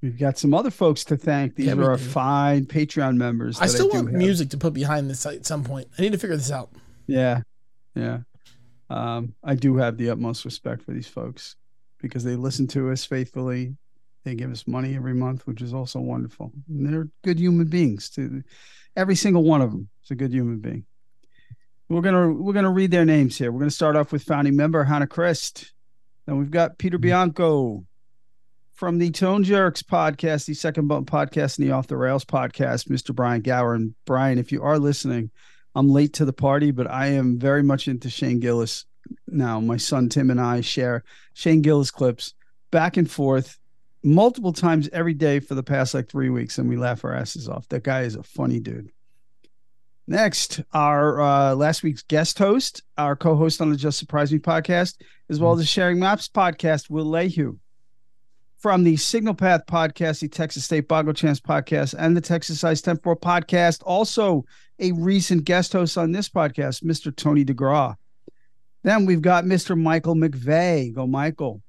We've got some other folks to thank. These Yeah, are our do. fine Patreon members. I still do want have. music to put behind this at some point. I need to figure this out. Yeah. Yeah. Um, I do have the utmost respect for these folks because they listen to us faithfully. They give us money every month, which is also wonderful. And they're good human beings too. Every single one of them is a good human being. We're gonna we're gonna read their names here. We're gonna start off with founding member Hannah Christ. Then we've got Peter Bianco from the Tone Jerks podcast, the Second Bump podcast, and the Off the Rails podcast, Mr. Brian Gower. And Brian, if you are listening, I'm late to the party, but I am very much into Shane Gillis now. My son Tim and I share Shane Gillis clips back and forth multiple times every day for the past like three weeks, and we laugh our asses off. That guy is a funny dude. Next, our uh, last week's guest host, our co-host on the Just Surprise Me podcast, as well as the Sharing Maps podcast, Will Lehue. From the Signal Path podcast, the Texas State Boggle Chance podcast, and the Texas Ice Temporal podcast. Also, a recent guest host on this podcast, Mr. Tony DeGraw. Then we've got Mr. Michael McVeigh. Go, Michael.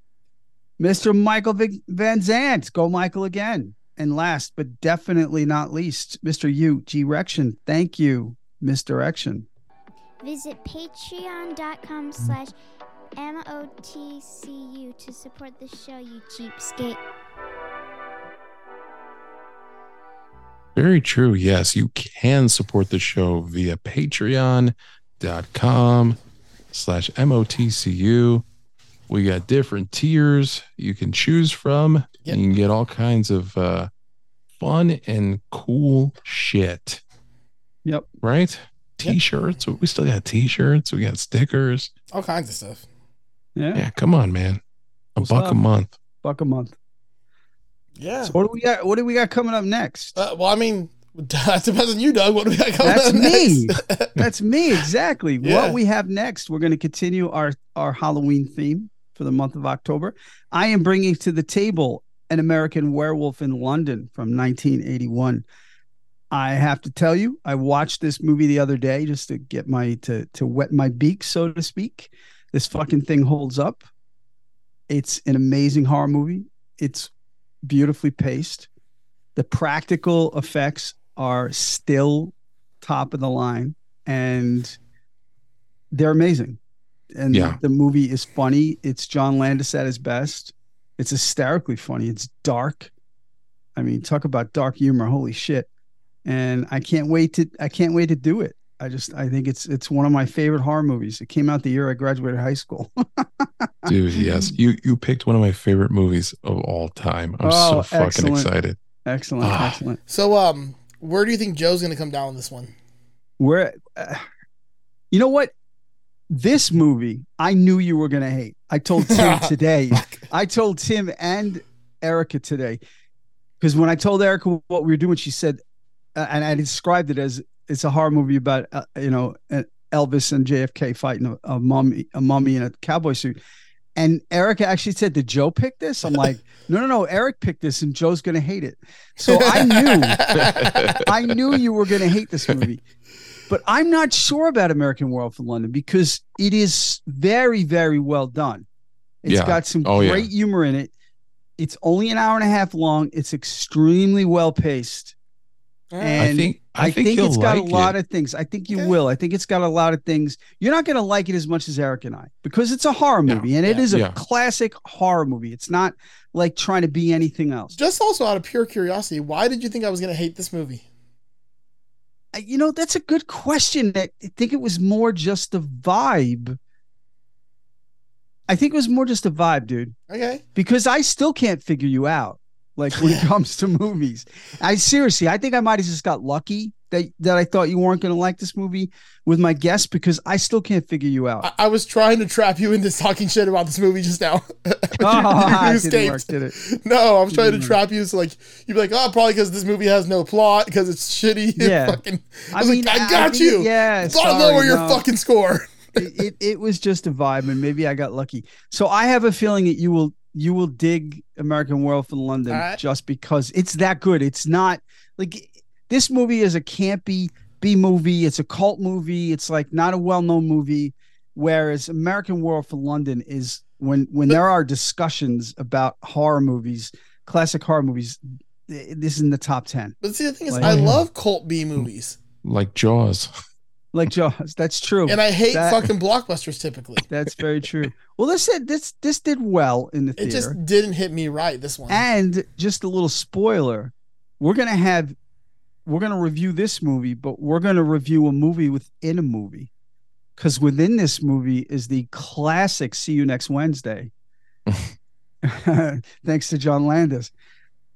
Mr. Michael Van Zant. Go, Michael, again. And last but definitely not least, Mr. U. G. Rection. Thank you, Misdirection. Visit patreon.com slash M-O-T-C-U to support the show, you cheapskate. Very true. Yes, you can support the show via patreon.com slash MOTCU. We got different tiers you can choose from. Yep. You can get all kinds of uh, fun and cool shit. Yep. Right? T-shirts. We still got t-shirts. We got stickers. All kinds of stuff. Yeah. Yeah, come on, man. A What's buck up? a month. Buck a month. Yeah. So what do we got? What do we got coming up next? Uh, well, I mean, that depends on you, Doug. What do we got coming That's up me. next? That's me exactly. Yeah. What we have next, we're going to continue our our Halloween theme for the month of October. I am bringing to the table an American Werewolf in London from 1981. I have to tell you, I watched this movie the other day just to get my to to wet my beak, so to speak. This fucking thing holds up. It's an amazing horror movie. It's beautifully paced. The practical effects are still top of the line and they're amazing. And Yeah. the movie is funny. It's John Landis at his best. It's hysterically funny. It's dark. I mean, talk about dark humor. Holy shit. And I can't wait to I can't wait to do it. I just I think it's it's one of my favorite horror movies. It came out the year I graduated high school. Dude, yes. You you picked one of my favorite movies of all time. I'm so Oh, fucking excellent. excited. excellent, Ah. excellent. So, um, where do you think Joe's going to come down on this one? Where, uh, you know what? This movie, I knew you were going to hate. I told Tim today. I told Tim and Erica today. Because when I told Erica what we were doing, she said, uh, and I described it as it's a horror movie about, uh, you know, uh, Elvis and JFK fighting a, a mummy, a mummy in a cowboy suit. And Erica actually said, "Did Joe pick this?" I'm like, "No, no, no. Eric picked this, and Joe's going to hate it." So I knew, I knew you were going to hate this movie but I'm not sure about American Werewolf in London because it is very, very well done. It's Yeah. got some Oh, yeah. great humor in it. It's only an hour and a half long. It's extremely well paced. And I think I, think, think it's got like a lot it. of things. I think you will. I think it's got a lot of things. You're not going to like it as much as Eric and I because it's a horror movie and it is a Yeah. classic horror movie. It's not like trying to be anything else. Just also out of pure curiosity, why did you think I was going to hate this movie? I- You know, that's a good question. I I think it was more just the vibe. I think it was more just a vibe, dude. Okay. Because I still can't figure you out. Like when it comes to movies, I seriously, I think I might have just got lucky that that I thought you weren't going to like this movie with my guess because I still can't figure you out. I, I was trying to trap you into talking shit about this movie just now. Oh, ah, You it didn't work, did it? No, I was trying to Didn't trap you. So like you'd be like, oh, probably because this movie has no plot because it's shitty. Yeah. fucking, I I was mean, like, I I got you. yeah, sorry, lower your no. fucking score. it, it it was just a vibe, and maybe I got lucky. So I have a feeling that you will you will dig American Werewolf in London All right. just because it's that good. It's not like this movie is a campy B movie. It's a cult movie. It's like not a well known movie. Whereas American Werewolf in London is when when there are discussions about horror movies, classic horror movies. This is in the top ten, But see, the thing is, Like- I love cult B movies, Like Jaws. Like Jaws. That's true. and I hate That- fucking blockbusters typically. That's very true. Well, this said this this did well in the theater. It just didn't hit me right. This one. And just a little spoiler, we're gonna have we're gonna review this movie, but we're gonna review a movie within a movie. Because within this movie is the classic See You Next Wednesday. Thanks to John Landis.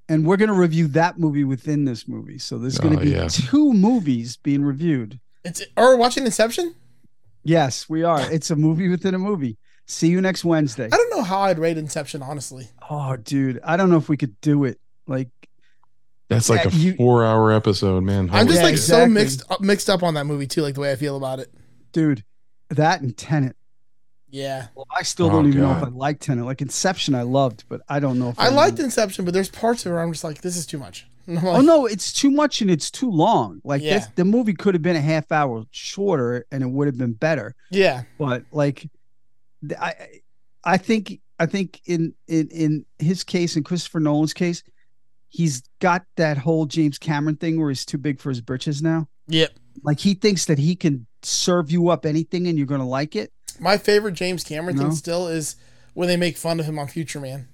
And we're gonna review that movie within this movie. So there's gonna Oh, be yeah. two movies being reviewed. It's or watching Inception. Yes, we are. It's a movie within a movie. See you next Wednesday. I don't know how I'd rate Inception honestly. Oh, dude, I don't know if we could do it. Like, That's like Yeah, a you- four hour episode, man. I'm just Yeah, like so mixed up, mixed up on that movie too, like the way I feel about it. dude, that and Tenet. Yeah, Well, I still Oh, don't even know if I like Tenet. Like Inception, I loved, but I don't know if I liked Inception, but there's parts of it where I'm just like, this is too much. I'm Oh no, it's too much and it's too long. Like Yeah. this, the movie could have been a half hour shorter and it would have been better. Yeah, But like, I, I think, I think in in in his case, in Christopher Nolan's case, he's got that whole James Cameron thing where he's too big for his britches now. yep. Like he thinks that he can serve you up anything and you're gonna like it. My favorite James Cameron No? thing still is when they make fun of him on Future Man.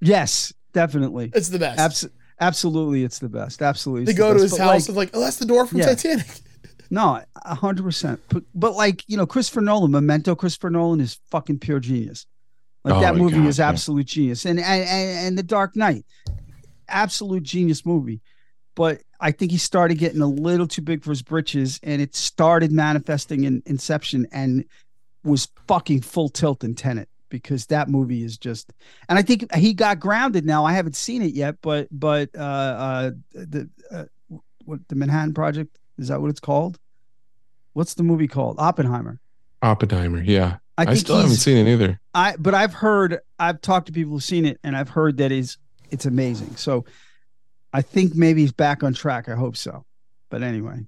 Yes, definitely. It's the best. Abs- absolutely, it's the best. Absolutely, they it's the go to his But, house like, and like, oh, that's the door from Yeah. Titanic. No, a hundred percent. But but like you know, Christopher Nolan, Memento, Christopher Nolan is fucking pure genius. Like Oh that movie God, is yeah. absolute genius, and, and and and The Dark Knight, absolute genius movie. But I think he started getting a little too big for his britches, and it started manifesting in Inception, and was fucking full tilt in Tenet because that movie is just. And I think he got grounded now. I haven't seen it yet, but but uh, uh the uh, what the Manhattan Project is that what it's called? What's the movie called? Oppenheimer. Oppenheimer. Yeah. I I, still haven't seen it either. I but I've heard I've talked to people who've seen it and I've heard that is it's amazing. So I think maybe he's back on track. I hope so. But anyway,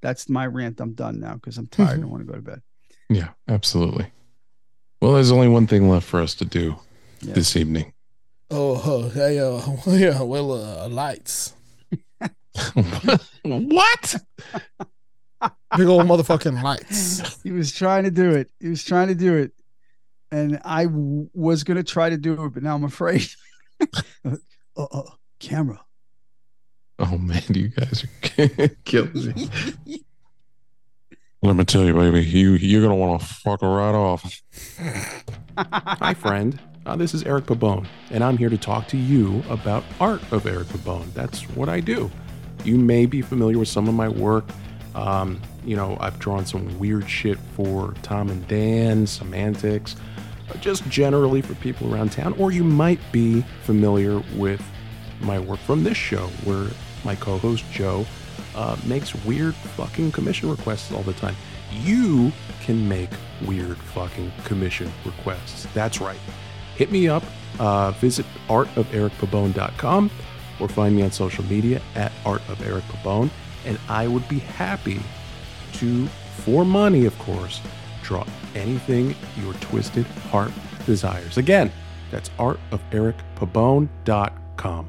that's my rant. I'm done now because I'm tired. I want to go to bed. Yeah, absolutely. Well, there's only one thing left for us to do Yeah. this evening. Oh, uh, hey, uh, yeah, well, uh, lights. what? Big old motherfucking lights. He was trying to do it. He was trying to do it. And I w- was going to try to do it, but now I'm afraid. uh, uh, camera. Oh man, you guys are killing me. Let me tell you, baby, you you're gonna want to fuck her right off. Hi, friend. Uh, this is Eric Pabone, and I'm here to talk to you about art of Eric Pabone. That's what I do. You may be familiar with some of my work. Um, you know, I've drawn some weird shit for Tom and Dan, Semantics, uh, just generally for people around town, or you might be familiar with my work from this show, where my co host Joe uh, makes weird fucking commission requests all the time. You can make weird fucking commission requests. That's right. Hit me up, uh, visit artoferic.pabone.com or find me on social media at Art of Eric Pabone, and I would be happy to, for money, of course, draw anything your twisted heart desires. Again, that's artoferic.pabone.com.